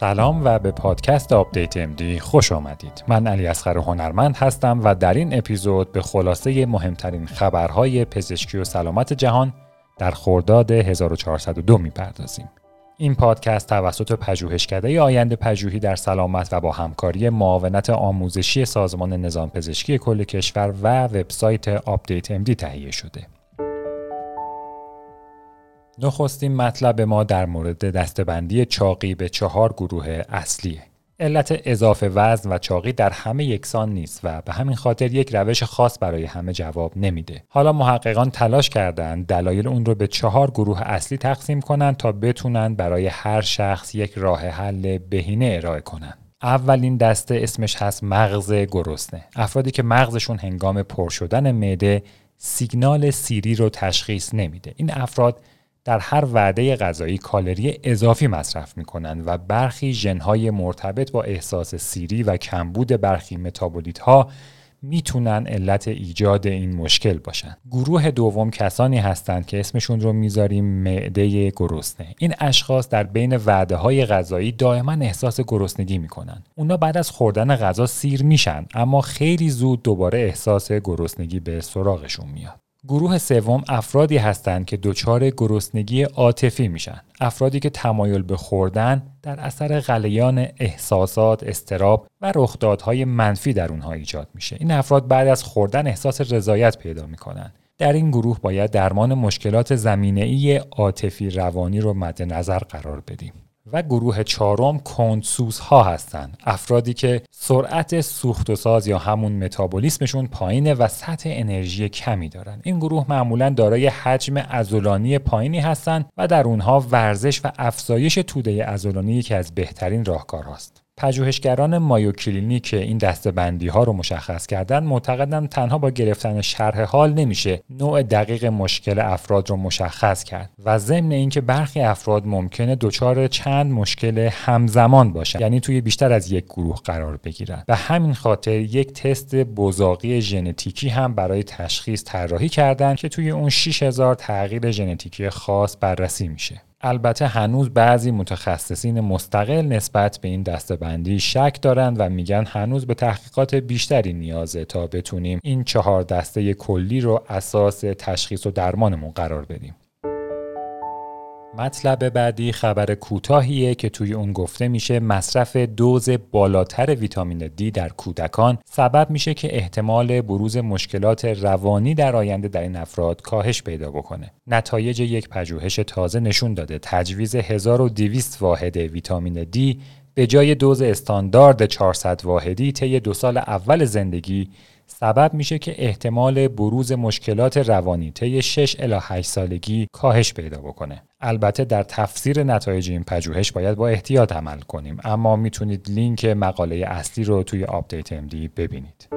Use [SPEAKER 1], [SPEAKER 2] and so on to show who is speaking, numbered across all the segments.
[SPEAKER 1] سلام و به پادکست Update MD خوش آمدید. من علی اصغر هنرمند هستم و در این اپیزود به خلاصه مهمترین خبرهای پزشکی و سلامت جهان در خرداد 1402 می‌پردازیم. این پادکست توسط پژوهشکده آینده پژوهی در سلامت و با همکاری معاونت آموزشی سازمان نظام پزشکی کل کشور و وبسایت Update MD تهیه شده. نخستین مطلب ما در مورد دستبندی چاقی به چهار گروه اصلیه. علت اضافه وزن و چاقی در همه یکسان نیست و به همین خاطر یک روش خاص برای همه جواب نمیده. حالا محققان تلاش کردند دلایل اون رو به چهار گروه اصلی تقسیم کنند تا بتونن برای هر شخص یک راه حل بهینه ارائه کنند. اولین دسته اسمش هست مغز گرسنه. افرادی که مغزشون هنگام پر شدن معده سیگنال سیری رو تشخیص نمیده. این افراد در هر وعده غذایی کالری اضافی مصرف می کنند و برخی ژنهای مرتبط با احساس سیری و کمبود برخی متابولیت ها می‌تونن علت ایجاد این مشکل باشن. گروه دوم کسانی هستند که اسمشون رو می‌ذاریم معده گرسنه. این اشخاص در بین وعده های غذایی دائما احساس گرسنگی می‌کنن. اونا بعد از خوردن غذا سیر میشن اما خیلی زود دوباره احساس گرسنگی به سراغشون میاد. گروه سوم افرادی هستند که دچار گرسنگی عاطفی میشن. افرادی که تمایل به خوردن در اثر غلیان احساسات اضطراب و رخدادهای منفی در اونها ایجاد میشه. این افراد بعد از خوردن احساس رضایت پیدا می‌کنن. در این گروه باید درمان مشکلات زمینه ای عاطفی روانی رو مد نظر قرار بدیم. و گروه چهارم کندسوزها هستند. افرادی که سرعت سوخت و ساز یا همون متابولیسمشون پایینه و سطح انرژی کمی دارن. این گروه معمولا دارای حجم عضلانی پایینی هستند و در اونها ورزش و افزایش توده عضلانی یکی از بهترین راهکارهاست. پژوهشگران Mayo Clinic که این دستبندی ها رو مشخص کردن معتقدن تنها با گرفتن شرح حال نمیشه نوع دقیق مشکل افراد رو مشخص کرد و ضمن اینکه برخی افراد ممکنه دچار چند مشکل همزمان باشن یعنی توی بیشتر از یک گروه قرار بگیرن. و همین خاطر یک تست بزاقی ژنتیکی هم برای تشخیص طراحی کردن که توی اون 6000 تغییر ژنتیکی خاص بررسی میشه. البته هنوز بعضی متخصصین مستقل نسبت به این دستبندی شک دارند و میگن هنوز به تحقیقات بیشتری نیازه تا بتونیم این چهار دسته کلی رو اساس تشخیص و درمانمون قرار بدیم. مطلب بعدی خبر کوتاهیه که توی اون گفته میشه مصرف دوز بالاتر ویتامین دی در کودکان سبب میشه که احتمال بروز مشکلات روانی در آینده در این افراد کاهش پیدا بکنه. نتایج یک پژوهش تازه نشون داده تجویز 1200 واحد ویتامین دی به جای دوز استاندارد 400 واحدی طی دو سال اول زندگی سبب میشه که احتمال بروز مشکلات روانی طی 6 الی 8 سالگی کاهش پیدا بکنه. البته در تفسیر نتایج این پژوهش باید با احتیاط عمل کنیم اما می‌تونید لینک مقاله اصلی رو توی Update MD ببینید.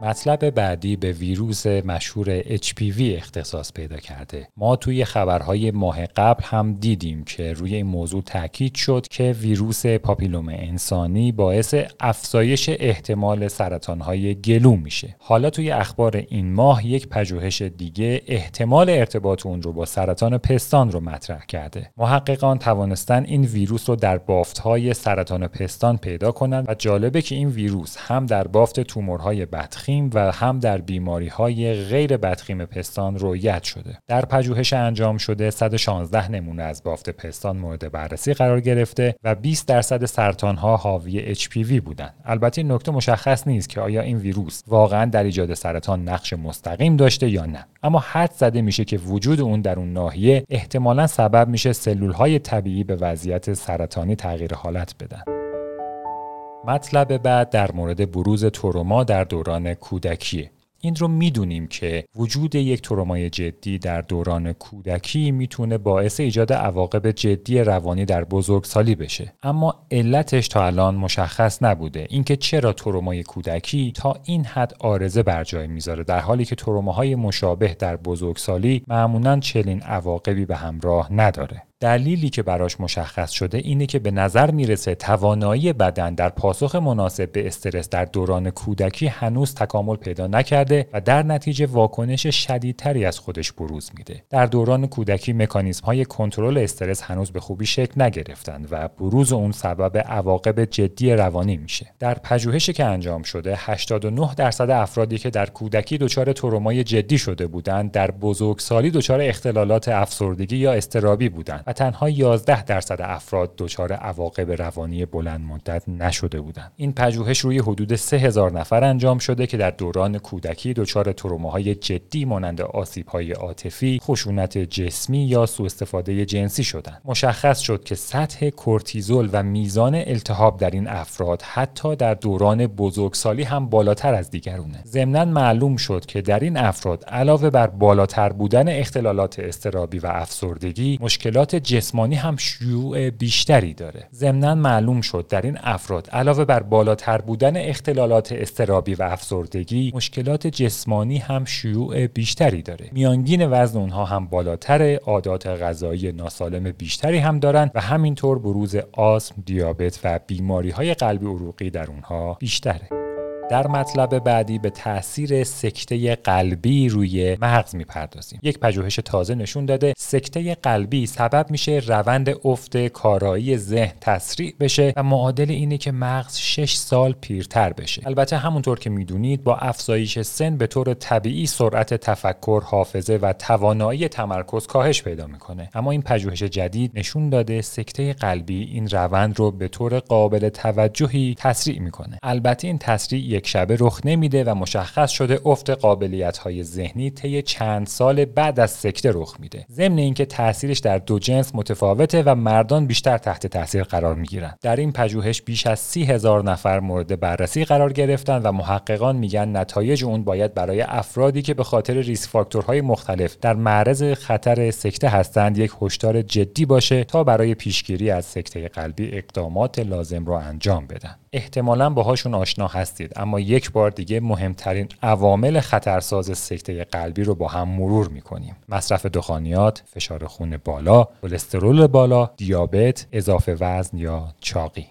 [SPEAKER 1] مطلب بعدی به ویروس مشهور HPV اختصاص پیدا کرده. ما توی خبرهای ماه قبل هم دیدیم که روی این موضوع تاکید شد که ویروس پاپیلوم انسانی باعث افزایش احتمال سرطانهای گلو میشه. حالا توی اخبار این ماه یک پژوهش دیگه احتمال ارتباط اون رو با سرطان پستان رو مطرح کرده. محققان توانستن این ویروس رو در بافتهای سرطان پستان پیدا کنند و جالبه که این ویروس هم در بافت تومورهای بدخیم بدخیم و هم در بیماری های غیر بدخیم پستان رویت شده. در پژوهش انجام شده 116 نمونه از بافت پستان مورد بررسی قرار گرفته و 20 درصد سرطان ها حاوی HPV بودند. البته این نکته مشخص نیست که آیا این ویروس واقعا در ایجاد سرطان نقش مستقیم داشته یا نه. اما حد زده میشه که وجود اون در اون ناحیه احتمالا سبب میشه سلول های طبیعی به وضعیت سرطانی تغییر حالت بدن. مطلب بعد در مورد بروز تروما در دوران کودکیه. این رو می‌دونیم که وجود یک ترومای جدی در دوران کودکی می‌تونه باعث ایجاد عواقب جدی روانی در بزرگسالی بشه. اما علتش تا الان مشخص نبوده. اینکه چرا ترومای کودکی تا این حد آرزه بر جای می‌ذاره. در حالی که تروماهای مشابه در بزرگسالی معمولا چنین عواقبی به همراه نداره. دلیلی که براش مشخص شده اینه که به نظر می‌رسه توانایی بدن در پاسخ مناسب به استرس در دوران کودکی هنوز تکامل پیدا نکرده و در نتیجه واکنش شدیدتری از خودش بروز میده. در دوران کودکی مکانیزم های کنترل استرس هنوز به خوبی شکل نگرفتند و بروز اون سبب عواقب جدی روانی میشه. در پژوهشی که انجام شده 89 درصد افرادی که در کودکی دچار ترومای جدی شده بودند در بزرگسالی دچار اختلالات افسردگی یا استرابی بودند و تنها 11 درصد افراد دچار عواقب روانی بلند مدت نشده بودند. این پژوهش روی حدود 3000 نفر انجام شده که در دوران کودکی دچار تروماهای جدی مانند آسیب‌های عاطفی، خشونت جسمی یا سوء استفاده جنسی شدند. مشخص شد که سطح کورتیزول و میزان التهاب در این افراد حتی در دوران بزرگسالی هم بالاتر از دیگرونه. ضمناً معلوم شد که در این افراد علاوه بر بالاتر بودن اختلالات استرابی و افسردگی، مشکلات جسمانی هم شیوع بیشتری داره. ضمناً معلوم شد در این افراد علاوه بر بالاتر بودن اختلالات استرابی و افسردگی، مشکلات جسمانی هم شیوع بیشتری داره. میانگین وزن اونها هم بالاتر، عادات غذایی ناسالم بیشتری هم دارن و همینطور بروز آسم، دیابت و بیماری های قلبی عروقی در اونها بیشتره. در مطلب بعدی به تاثیر سکته قلبی روی مغز می‌پردازیم. یک پژوهش تازه نشون داده سکته قلبی سبب میشه روند افت کارایی ذهن تسریع بشه و معادل اینه که مغز 6 سال پیرتر بشه. البته همونطور که می‌دونید با افزایش سن به طور طبیعی سرعت تفکر حافظه و توانایی تمرکز کاهش پیدا می‌کنه. اما این پژوهش جدید نشون داده سکته قلبی این روند رو به طور قابل توجهی تسریع می‌کنه. البته این تسریع یک شبه رخ نمیده و مشخص شده افت قابلیت های ذهنی طی چند سال بعد از سکته رخ میده. ضمن اینکه تاثیرش در دو جنس متفاوته و مردان بیشتر تحت تاثیر قرار می‌گیرن. در این پژوهش بیش از سی هزار نفر مورد بررسی قرار گرفتن و محققان میگن نتایج اون باید برای افرادی که به خاطر ریسک فاکتورهای مختلف در معرض خطر سکته هستند یک هشدار جدی باشه تا برای پیشگیری از سکته قلبی اقدامات لازم رو انجام بدن. احتمالا باهاشون آشنا هستید اما یک بار دیگه مهمترین عوامل خطرساز سکته قلبی رو با هم مرور می‌کنیم مصرف دخانیات فشار خون بالا کلسترول بالا دیابت اضافه وزن یا چاقی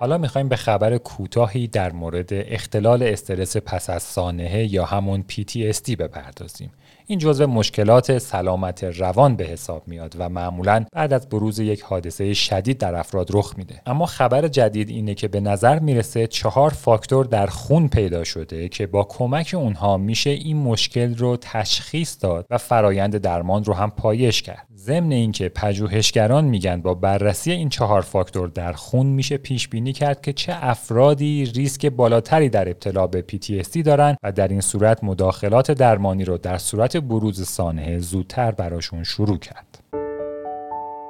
[SPEAKER 1] حالا می‌خوایم به خبر کوتاهی در مورد اختلال استرس پس از سانحه یا همون PTSD بپردازیم. این جزو مشکلات سلامت روان به حساب میاد و معمولا بعد از بروز یک حادثه شدید در افراد رخ میده. اما خبر جدید اینه که به نظر می‌رسه چهار فاکتور در خون پیدا شده که با کمک اونها میشه این مشکل رو تشخیص داد و فرایند درمان رو هم پایش کرد. ضمن اینکه پژوهشگران میگن با بررسی این چهار فاکتور در خون میشه پیش بینی کرد که چه افرادی ریسک بالاتری در ابتلا به PTSD دارن و در این صورت مداخلات درمانی رو در صورت بروز سانحه زودتر براشون شروع کرد.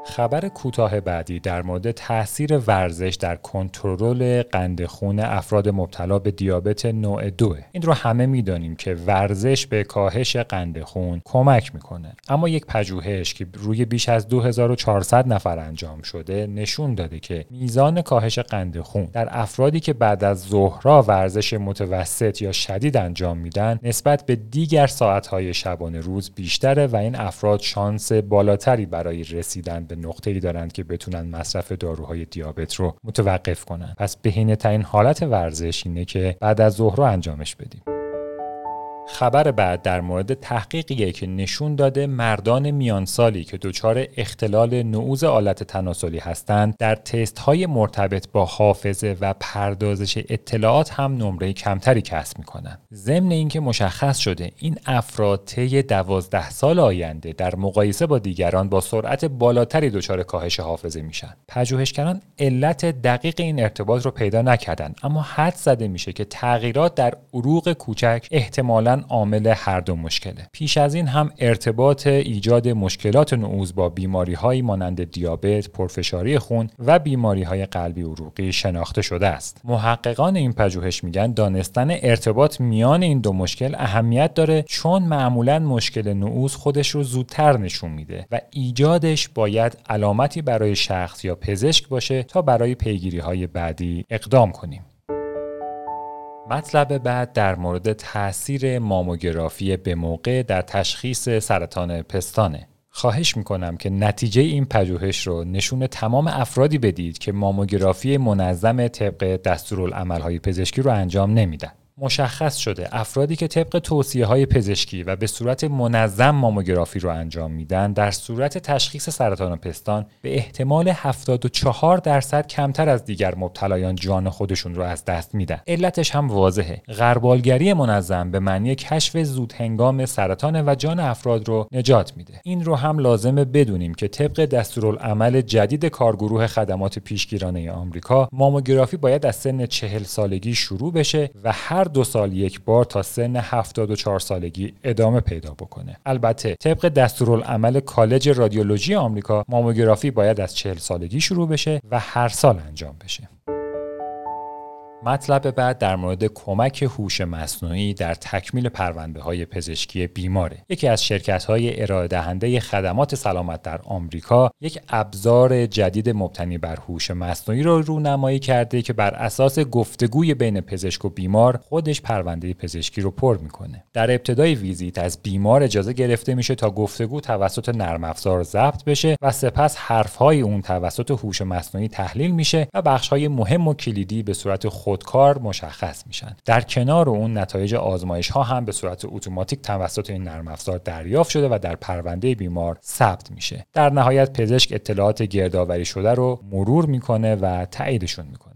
[SPEAKER 1] خبر کوتاه بعدی در مورد تاثیر ورزش در کنترل قند خون افراد مبتلا به دیابت نوع دو این رو همه می‌دانیم که ورزش به کاهش قند خون کمک می‌کنه. اما یک پژوهش که روی بیش از 2400 نفر انجام شده نشون داده که میزان کاهش قند خون در افرادی که بعد از ظهرها ورزش متوسط یا شدید انجام میدن نسبت به دیگر ساعتهای شبانه روز بیشتره و این افراد شانس بالاتری برای رسیدن به نقطه‌ای دارند که بتونن مصرف داروهای دیابت رو متوقف کنن. پس بهینه ترین حالت ورزش اینه که بعد از ظهر رو انجامش بدیم. خبر بعد در مورد تحقیقیه که نشون داده مردان میانسالی که دچار اختلال نعوز آلت تناسلی هستند در تست های مرتبط با حافظه و پردازش اطلاعات هم نمره کمتری کسب می‌کنن ضمن اینکه مشخص شده این افراد طی دوازده سال آینده در مقایسه با دیگران با سرعت بالاتری دچار کاهش حافظه میشن. پژوهشگران علت دقیق این ارتباط رو پیدا نکردن اما حد زده میشه که تغییرات در عروق کوچک احتمالاً عامل هر دو مشکله. پیش از این هم ارتباط ایجاد مشکلات نعوز با بیماری های مانند دیابت پرفشاری خون و بیماری های قلبی عروقی شناخته شده است. محققان این پژوهش میگن دانستن ارتباط میان این دو مشکل اهمیت داره چون معمولا مشکل نعوز خودش رو زودتر نشون میده و ایجادش باید علامتی برای شخص یا پزشک باشه تا برای پیگیری های بعدی اقدام کنیم. مطلب بعد در مورد تاثیر ماموگرافی به موقع در تشخیص سرطان پستانه خواهش می‌کنم که نتیجه این پژوهش رو نشون تمام افرادی بدید که ماموگرافی منظم طبق دستورالعملهای پزشکی رو انجام نمیدن. مشخص شده. افرادی که طبق توصیه های پزشکی و به صورت منظم ماموگرافی رو انجام میدن در صورت تشخیص سرطان پستان به احتمال 74 درصد کمتر از دیگر مبتلایان جان خودشون رو از دست میدن. علتش هم واضحه. غربالگری منظم به معنی کشف زود هنگام سرطان و جان افراد رو نجات میده. این رو هم لازمه بدونیم که طبق دستورالعمل جدید کارگروه خدمات پیشگیرانه آمریکا ماموگرافی باید از سن 40 سالگی شروع بشه و هر دو سال یک بار تا سن 74 سالگی ادامه پیدا بکنه. البته طبق دستورالعمل کالج رادیولوژی آمریکا ماموگرافی باید از 40 سالگی شروع بشه و هر سال انجام بشه. مطلب بعد در مورد کمک هوش مصنوعی در تکمیل پرونده های پزشکی بیماره. یکی از شرکت های ارائه دهنده خدمات سلامت در آمریکا یک ابزار جدید مبتنی بر هوش مصنوعی را رو رونمایی کرده که بر اساس گفتگوی بین پزشک و بیمار خودش پرونده پزشکی رو پر می‌کنه. در ابتدای ویزیت از بیمار اجازه گرفته میشه تا گفتگو توسط نرم افزار ضبط بشه و سپس حرفهای اون توسط هوش مصنوعی تحلیل میشه و بخشهای مهم و کلیدی به صورت خودکار مشخص میشن. در کنار اون نتایج آزمایش ها هم به صورت اتوماتیک توسط این نرم افزار دریافت شده و در پرونده بیمار ثبت میشه. در نهایت پزشک اطلاعات گردآوری شده رو مرور می‌کنه و تاییدشون می‌کنه.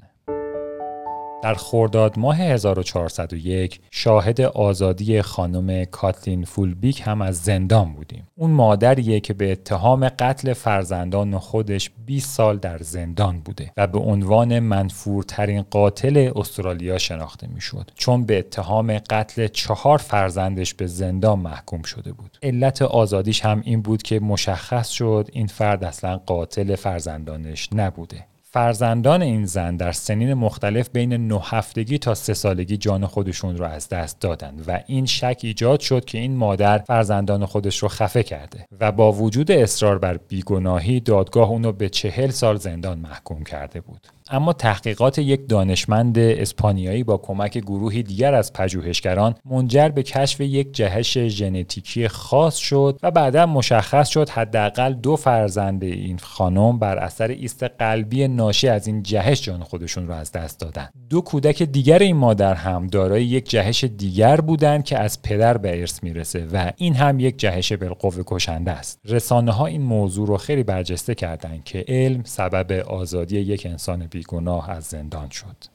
[SPEAKER 1] در خرداد ماه 1401 شاهد آزادی خانم کاتلین فولبیک هم از زندان بودیم. اون مادریه که به اتهام قتل فرزندان خودش 20 سال در زندان بوده و به عنوان منفورترین قاتل استرالیا شناخته می‌شد چون به اتهام قتل چهار فرزندش به زندان محکوم شده بود. علت آزادیش هم این بود که مشخص شد این فرد اصلا قاتل فرزندانش نبوده. فرزندان این زن در سنین مختلف بین 9 هفتگی تا سه سالگی جان خودشون رو از دست دادند و این شک ایجاد شد که این مادر فرزندان خودش رو خفه کرده و با وجود اصرار بر بیگناهی دادگاه اونو به چهل سال زندان محکوم کرده بود. اما تحقیقات یک دانشمند اسپانیایی با کمک گروهی دیگر از پژوهشگران منجر به کشف یک جهش ژنتیکی خاص شد و بعدا مشخص شد حداقل دو فرزند این خانم بر اثر ایست قلبی ناشی از این جهش جان خودشون را از دست دادن. دو کودک دیگر این مادر هم دارای یک جهش دیگر بودند که از پدر به ارث می‌رسه و این هم یک جهش بالقوه کشنده است. رسانه ها این موضوع رو خیلی برجسته کردند که علم سبب آزادی یک انسان بیگناه از زندان شد.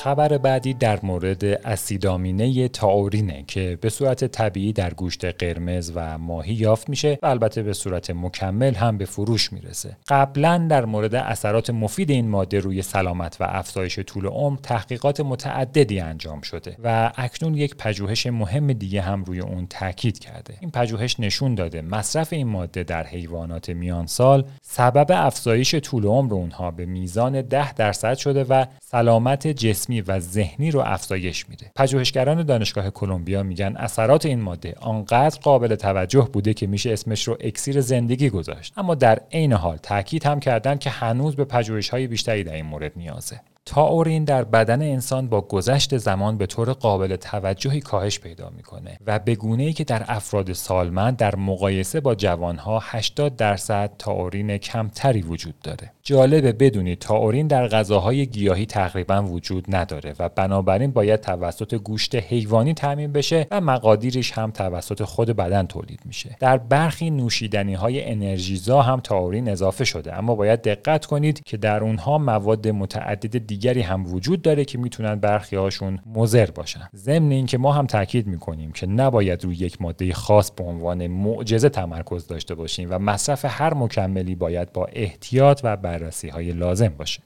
[SPEAKER 1] خبر بعدی در مورد اسیدامینه تاورینه که به صورت طبیعی در گوشت قرمز و ماهی یافت میشه و البته به صورت مکمل هم به فروش می‌رسه. قبلا در مورد اثرات مفید این ماده روی سلامت و افزایش طول عمر تحقیقات متعددی انجام شده و اکنون یک پژوهش مهم دیگه هم روی اون تاکید کرده. این پژوهش نشون داده مصرف این ماده در حیوانات میان سال سبب افزایش طول عمر اونها به میزان 10 درصد شده و سلامت جسمی جسمی و ذهنی رو افزایش میده. پژوهشگران دانشگاه کلمبیا میگن اثرات این ماده آنقدر قابل توجه بوده که میشه اسمش رو اکسیر زندگی گذاشت. اما در عین حال تاکید هم کردن که هنوز به پژوهش‌های بیشتری در این مورد نیازه. تاورین در بدن انسان با گذشت زمان به طور قابل توجهی کاهش پیدا می‌کنه و به گونه ای که در افراد سالمند در مقایسه با جوانها 80 درصد تاورین کمتری وجود داره. جالبه بدونید تاورین در غذاهای گیاهی تقریبا وجود نداره و بنابراین باید توسط گوشت حیوانی تامین بشه و مقادیرش هم توسط خود بدن تولید میشه. در برخی نوشیدنی های انرژیزا هم تاورین اضافه شده اما باید دقت کنید که در اونها مواد متعدد دیگری هم وجود داره که می‌تونن برخی هاشون مضر باشن. ضمن اینکه ما هم تاکید می‌کنیم که نباید روی یک ماده خاص به عنوان معجزه تمرکز داشته باشیم و مصرف هر مکملی باید با احتیاط و بررسی های لازم باشه.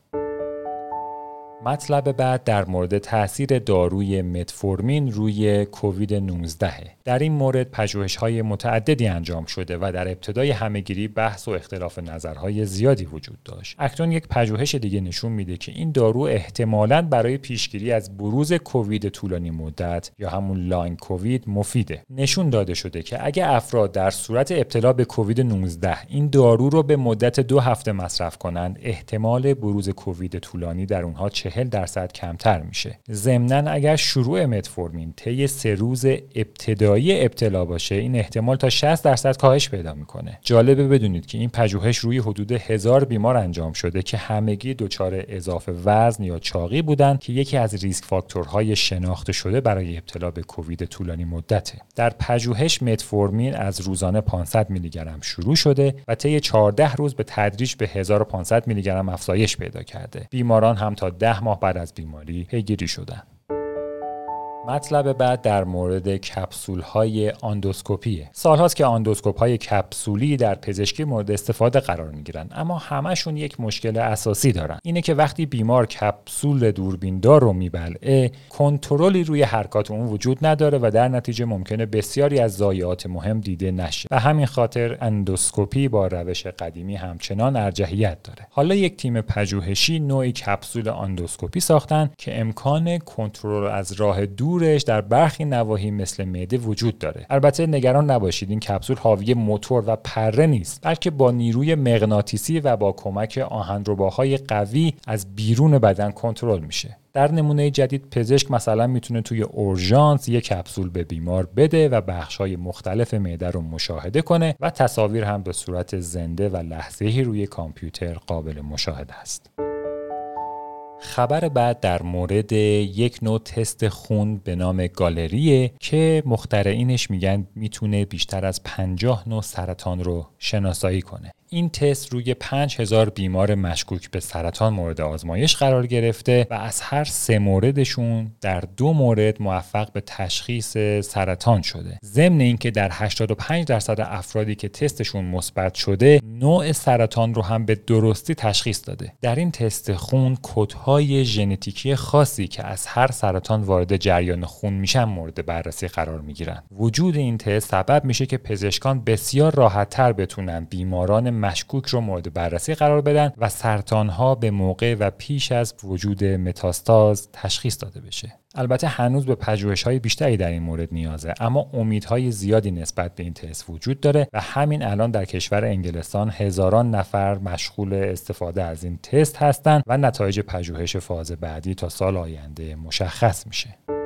[SPEAKER 1] مطلب بعد در مورد تاثیر داروی متفورمین روی کووید 19 در این مورد پژوهش های متعددی انجام شده و در ابتدای همهگیری بحث و اختلاف نظرهای زیادی وجود داشت. اکنون یک پژوهش دیگه نشون میده که این دارو احتمالاً برای پیشگیری از بروز کووید طولانی مدت یا همون long COVID مفیده. نشون داده شده که اگه افراد در صورت ابتلا به کووید 19 این دارو رو به مدت دو هفته مصرف کنند احتمال بروز کووید طولانی در اونها چهل درصد کمتر میشه. ضمنا اگر شروع متفورمین طی سه روز ابتدایی ابتلا باشه این احتمال تا 60 درصد کاهش پیدا می‌کنه. جالبه بدونید که این پژوهش روی حدود هزار بیمار انجام شده که همگی دچار اضافه وزن یا چاقی بودند که یکی از ریسک فاکتورهای شناخته شده برای ابتلا به کووید طولانی مدته. در پژوهش متفورمین از روزانه 500 میلی گرم شروع شده و طی 14 روز به تدریج به 1500 میلی گرم افزایش پیدا کرده. بیماران هم تا 10 ماه بعد از بیماری پیگیری شدند. مطلب بعد در مورد کپسول های آندوسکوپیه سالهاست که آندوسکوپ های کپسولی در پزشکی مورد استفاده قرار می گیرن اما همشون یک مشکل اساسی دارن. اینه که وقتی بیمار کپسول دوربین دار رو میبلعه کنترلی روی حرکات اون وجود نداره و در نتیجه ممکنه بسیاری از ضایعات مهم دیده نشه. و همین خاطر اندوسکوپی با روش قدیمی همچنان ارجحیت داره. حالا یک تیم پژوهشی نوعی کپسول آندوسکوپی ساختن که امکان کنترل از راه دور دورش در برخی نواحی مثل معده وجود داره البته نگران نباشید این کپسول حاوی موتور و پره نیست بلکه با نیروی مغناطیسی و با کمک آهنرباهای قوی از بیرون بدن کنترل میشه در نمونه جدید پزشک مثلا می‌تونه توی اورژانس یک کپسول به بیمار بده و بخش های مختلف معده رو مشاهده کنه و تصاویر هم به صورت زنده و لحظه‌ای روی کامپیوتر قابل مشاهده است. خبر بعد در مورد یک نوع تست خون به نام گالریه که مخترعینش میگن می‌تونه بیشتر از 50 نوع سرطان رو شناسایی کنه. این تست روی 5000 بیمار مشکوک به سرطان مورد آزمایش قرار گرفته و از هر سه موردشون در دو مورد موفق به تشخیص سرطان شده. ضمن اینکه در 85 درصد افرادی که تستشون مثبت شده نوع سرطان رو هم به درستی تشخیص داده. در این تست خون کدهای ژنتیکی خاصی که از هر سرطان وارد جریان خون میشن مورد بررسی قرار می‌گیرن. وجود این تست سبب میشه که پزشکان بسیار راحتتر بتونن بیماران مشکوک رو مورد بررسی قرار بدن و سرطان ها به موقع و پیش از وجود متاستاز تشخیص داده بشه. البته هنوز به پژوهش های بیشتری در این مورد نیازه اما امیدهای زیادی نسبت به این تست وجود داره و همین الان در کشور انگلستان هزاران نفر مشغول استفاده از این تست هستند و نتایج پژوهش فاز بعدی تا سال آینده مشخص میشه.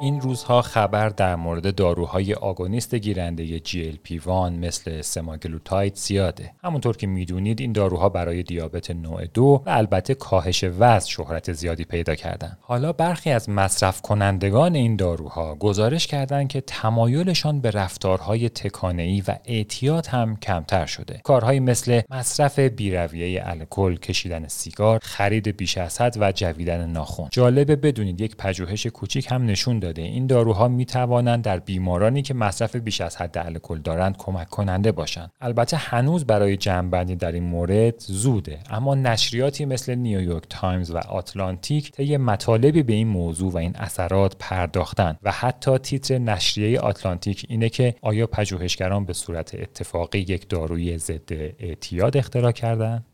[SPEAKER 1] این روزها خبر در مورد داروهای آگونیست گیرنده GLP-1 مثل سماگلوتاید زیاده. همونطور که می‌دونید این داروها برای دیابت نوع دو و البته کاهش وزن شهرت زیادی پیدا کردن. حالا برخی از مصرف کنندگان این داروها گزارش کردند که تمایلشان به رفتارهای تکانه‌ای و اعتیاد هم کمتر شده. کارهایی مثل مصرف بیرویه الکل، کشیدن سیگار، خرید بیش از حد و جویدن ناخن. جالبه بدونید یک پژوهش کوچیک هم نشون داده. این داروها می توانند در بیمارانی که مصرف بیش از حد الکل دارند کمک کننده باشند. البته هنوز برای جمعبندی در این مورد زوده اما نشریاتی مثل نیویورک تایمز و آتلانتیک طی مطالبی به این موضوع و این اثرات پرداختند و حتی تیتر نشریه آتلانتیک اینه که آیا پژوهشگران به صورت اتفاقی یک داروی ضد اعتیاد اختراع کردند؟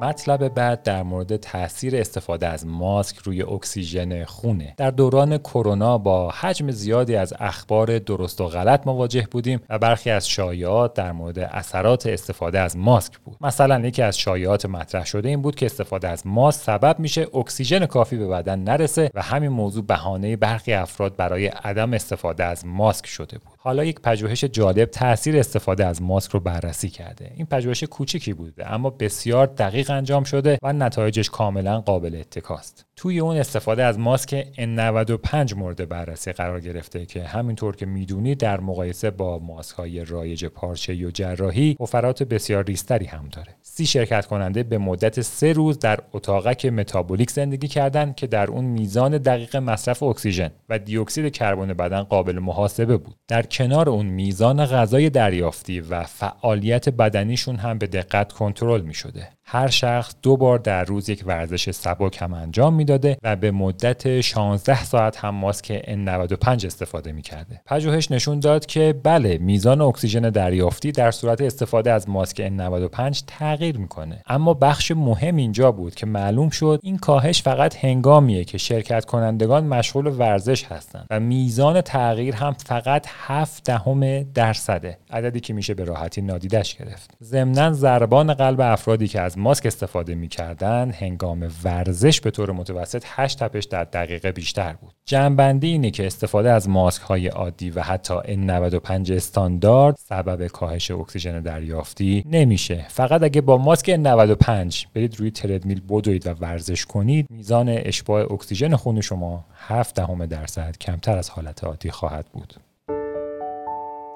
[SPEAKER 1] مطلب بعد در مورد تاثیر استفاده از ماسک روی اکسیژن خونه. در دوران کرونا با حجم زیادی از اخبار درست و غلط مواجه بودیم و برخی از شایعات در مورد اثرات استفاده از ماسک بود. مثلا یکی از شایعات مطرح شده این بود که استفاده از ماسک سبب میشه اکسیژن کافی به بدن نرسه و همین موضوع بهانه برخی افراد برای عدم استفاده از ماسک شده بود. حالا یک پژوهش جالب تاثیر استفاده از ماسک رو بررسی کرده. این پژوهش کوچیکی بوده اما بسیار دقیق انجام شده و نتایجش کاملا قابل اتکاست. توی اون استفاده از ماسک N95 مورد بررسی قرار گرفته که همینطور که می‌دونی در مقایسه با ماسک های رایج پارچه‌ای و جراحی حفرات بسیار ریزتری هم داره. سی شرکت کننده به مدت سه روز در اتاقک متابولیک زندگی کردند که در اون میزان دقیق مصرف اکسیژن و دیوکسید کربن بدن قابل محاسبه بود. در کنار اون میزان غذای دریافتی و فعالیت بدنیشون هم به دقت کنترل می شده هر شخص دو بار در روز یک ورزش سبک هم انجام می‌داده و به مدت 16 ساعت هم ماسک N95 استفاده می‌کرده. پژوهش نشون داد که بله میزان اکسیژن دریافتی در صورت استفاده از ماسک N95 تغییر می‌کنه. اما بخش مهم اینجا بود که معلوم شد این کاهش فقط هنگامیه که شرکت کنندگان مشغول ورزش هستند و میزان تغییر هم فقط 7 دهم درصده. عددی که میشه به راحتی نادیدش گرفت. ضمن ضربان قلب افرادی که از از ماسک استفاده می‌کردن هنگام ورزش به طور متوسط 8 تپش در دقیقه بیشتر بود. جنبندی اینه که استفاده از ماسک های عادی و حتی N95 استاندارد سبب کاهش اکسیژن دریافتی نمیشه. فقط اگه با ماسک N95 برید روی تردمیل بدوید و ورزش کنید میزان اشباع اکسیژن خون شما 7 دهم درصد کمتر از حالت عادی خواهد بود.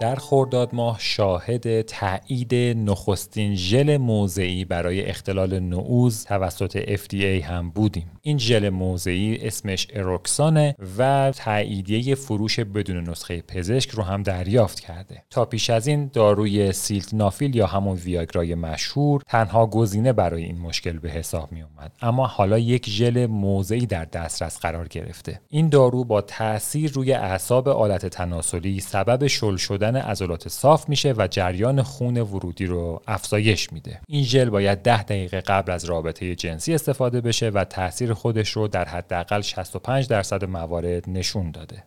[SPEAKER 1] در خورداد ماه شاهد تایید نخستین ژل موضعی برای اختلال نعوز توسط FDA هم بودیم. این ژل موضعی اسمش اروکسانه و تاییدیه فروش بدون نسخه پزشک رو هم دریافت کرده. تا پیش از این داروی سیلت نافیل یا همون ویاگرای مشهور تنها گزینه برای این مشکل به حساب می اومد. اما حالا یک ژل موضعی در دسترس قرار گرفته. این دارو با تاثیر روی اعصاب آلت تناسلی سبب شل شدن شدن عضلات صاف میشه و جریان خون ورودی رو افزایش میده. این ژل باید 10 دقیقه قبل از رابطه جنسی استفاده بشه و تاثیر خودش رو در حداقل 65 درصد موارد نشون داده.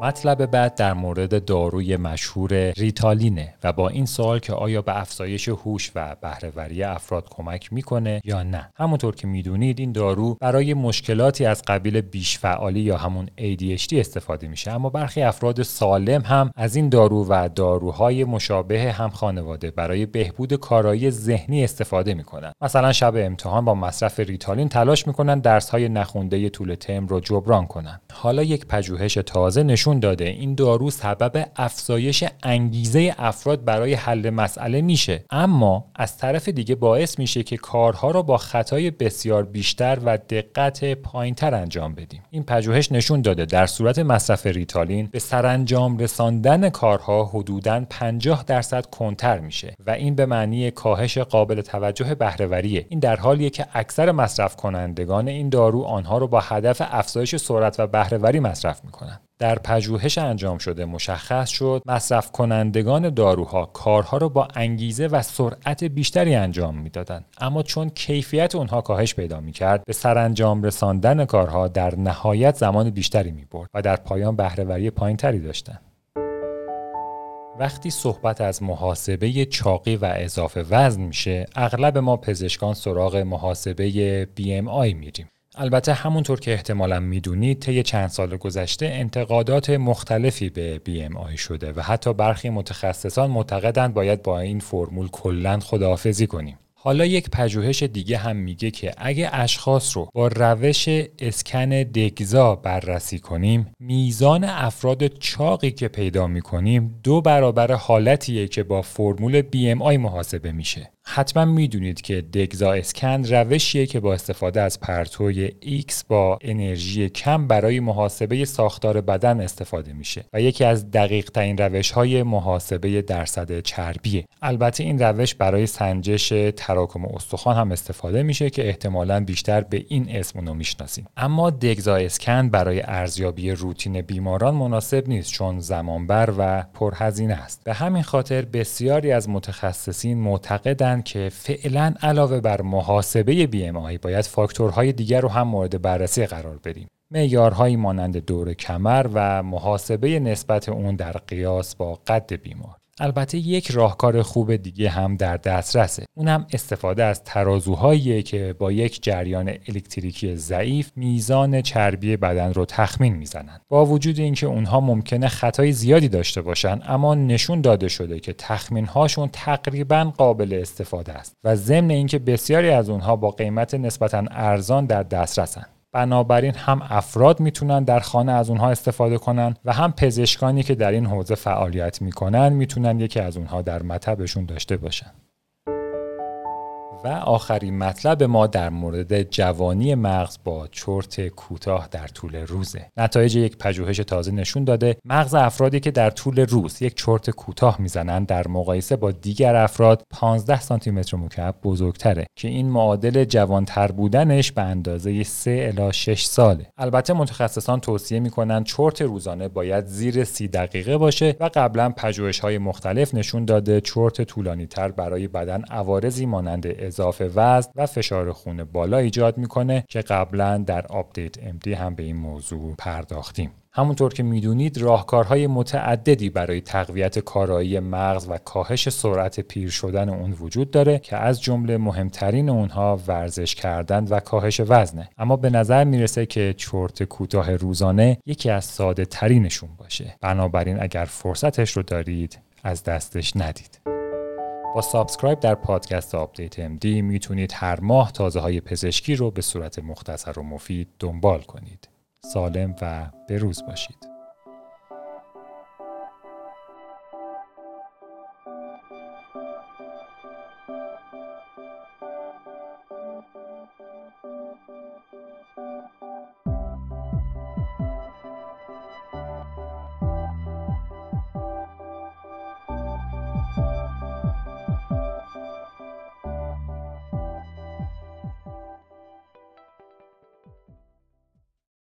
[SPEAKER 1] مطلب بعد در مورد داروی مشهور ریتالینه و با این سوال که آیا به افزایش هوش و بهرهوری افراد کمک می‌کنه یا نه. همونطور که می‌دونید این دارو برای مشکلاتی از قبیل بیش فعالی یا همون ADHD استفاده میشه اما برخی افراد سالم هم از این دارو و داروهای مشابه هم خانواده برای بهبود کارایی ذهنی استفاده می‌کنن. مثلا شب امتحان با مصرف ریتالین تلاش می‌کنن درس های نخونده طول ترم رو جبران کنن. حالا یک پژوهش تازه نشون نشون داده. این دارو سبب افزایش انگیزه افراد برای حل مسئله میشه. اما از طرف دیگه باعث میشه که کارها رو با خطای بسیار بیشتر و دقت پایینتر انجام بدیم. این پژوهش نشون داده. در صورت مصرف ریتالین به سرانجام رساندن کارها حدوداً 50 درصد کنتر میشه و این به معنی کاهش قابل توجه بهرهوریه. این در حالیه که اکثر مصرف کنندگان این دارو آنها رو با هدف افزایش سرعت و بهرهوری مصرف می‌کنن در پژوهش انجام شده مشخص شد مصرف کنندگان داروها کارها را با انگیزه و سرعت بیشتری انجام می‌دادند. اما چون کیفیت اونها کاهش پیدا می‌کرد به سرانجام رساندن کارها در نهایت زمان بیشتری می‌برد و در پایان بهرهوری پایینتری داشتند. وقتی صحبت از محاسبه چاقی و اضافه وزن میشه اغلب ما پزشکان سراغ محاسبه BMI میریم. البته همونطور که احتمالا می‌دونید طی چند سال گذشته انتقادات مختلفی به BMI شده و حتی برخی متخصصان معتقدند باید با این فرمول کلا خداحافظی کنیم. حالا یک پژوهش دیگه هم میگه که اگه اشخاص رو با روش اسکن دگزا بررسی کنیم میزان افراد چاقی که پیدا می‌کنیم دو برابر حالتیه که با فرمول BMI محاسبه میشه. حتما می‌دونید که دگزا اسکن روشیه که با استفاده از پرتوی X با انرژی کم برای محاسبه ساختار بدن استفاده میشه و یکی از دقیق ترین روش های محاسبه درصد چربیه. البته این روش برای سنجش تراکم استخوان هم استفاده میشه که احتمالا بیشتر به این اسم اونو می‌شناسیم. اما دگزا اسکن برای ارزیابی روتین بیماران مناسب نیست چون زمانبر و پرهزینه است. به همین خاطر بسیاری از متخصصین معتقدند که فعلا علاوه بر محاسبه BMI باید فاکتورهای دیگر رو هم مورد بررسی قرار بدیم. معیارهایی مانند دور کمر و محاسبه نسبت اون در قیاس با قد بیمار. البته یک راهکار خوب دیگه هم در دسترسه. اونم استفاده از ترازوهایی که با یک جریان الکتریکی ضعیف میزان چربی بدن رو تخمین می‌زنن. با وجود اینکه اونها ممکنه خطای زیادی داشته باشن اما نشون داده شده که تخمین هاشون تقریبا قابل استفاده است و ضمن اینکه بسیاری از اونها با قیمت نسبتا ارزان در دسترسن. بنابراین هم افراد می‌تونن در خانه از اونها استفاده کنن و هم پزشکانی که در این حوزه فعالیت می‌کنن می‌تونن یکی از اونها در مطبشون داشته باشن. و آخرین مطلب ما در مورد جوانی مغز با چرت کوتاه در طول روزه. نتایج یک پژوهش تازه نشون داده. مغز افرادی که در طول روز یک چرت کوتاه می‌زنند در مقایسه با دیگر افراد 15 سانتی متر مکعب بزرگتره که این معادل جوانتر بودنش به اندازه 3 الی 6 ساله. البته متخصصان توصیه می‌کنند چرت روزانه باید زیر 30 دقیقه باشه و قبلا پژوهش های مختلف نشون داده چرت طولانی تر برای بدن عوارضی مانند اضافه وزن و فشار خون بالا ایجاد می‌کنه که قبلا در Update MD هم به این موضوع پرداختیم. همونطور که می‌دونید راهکارهای متعددی برای تقویت کارایی مغز و کاهش سرعت پیر شدن اون وجود داره که از جمله مهمترین اونها ورزش کردن و کاهش وزنه. اما به نظر می‌رسه که چرت کوتاه روزانه یکی از ساده ترینشون باشه. بنابراین اگر فرصتش رو دارید از دستش ندید. با subscribe در پادکست Update MD می‌تونید هر ماه تازه های پزشکی رو به صورت مختصر و مفید دنبال کنید. سالم و بروز باشید.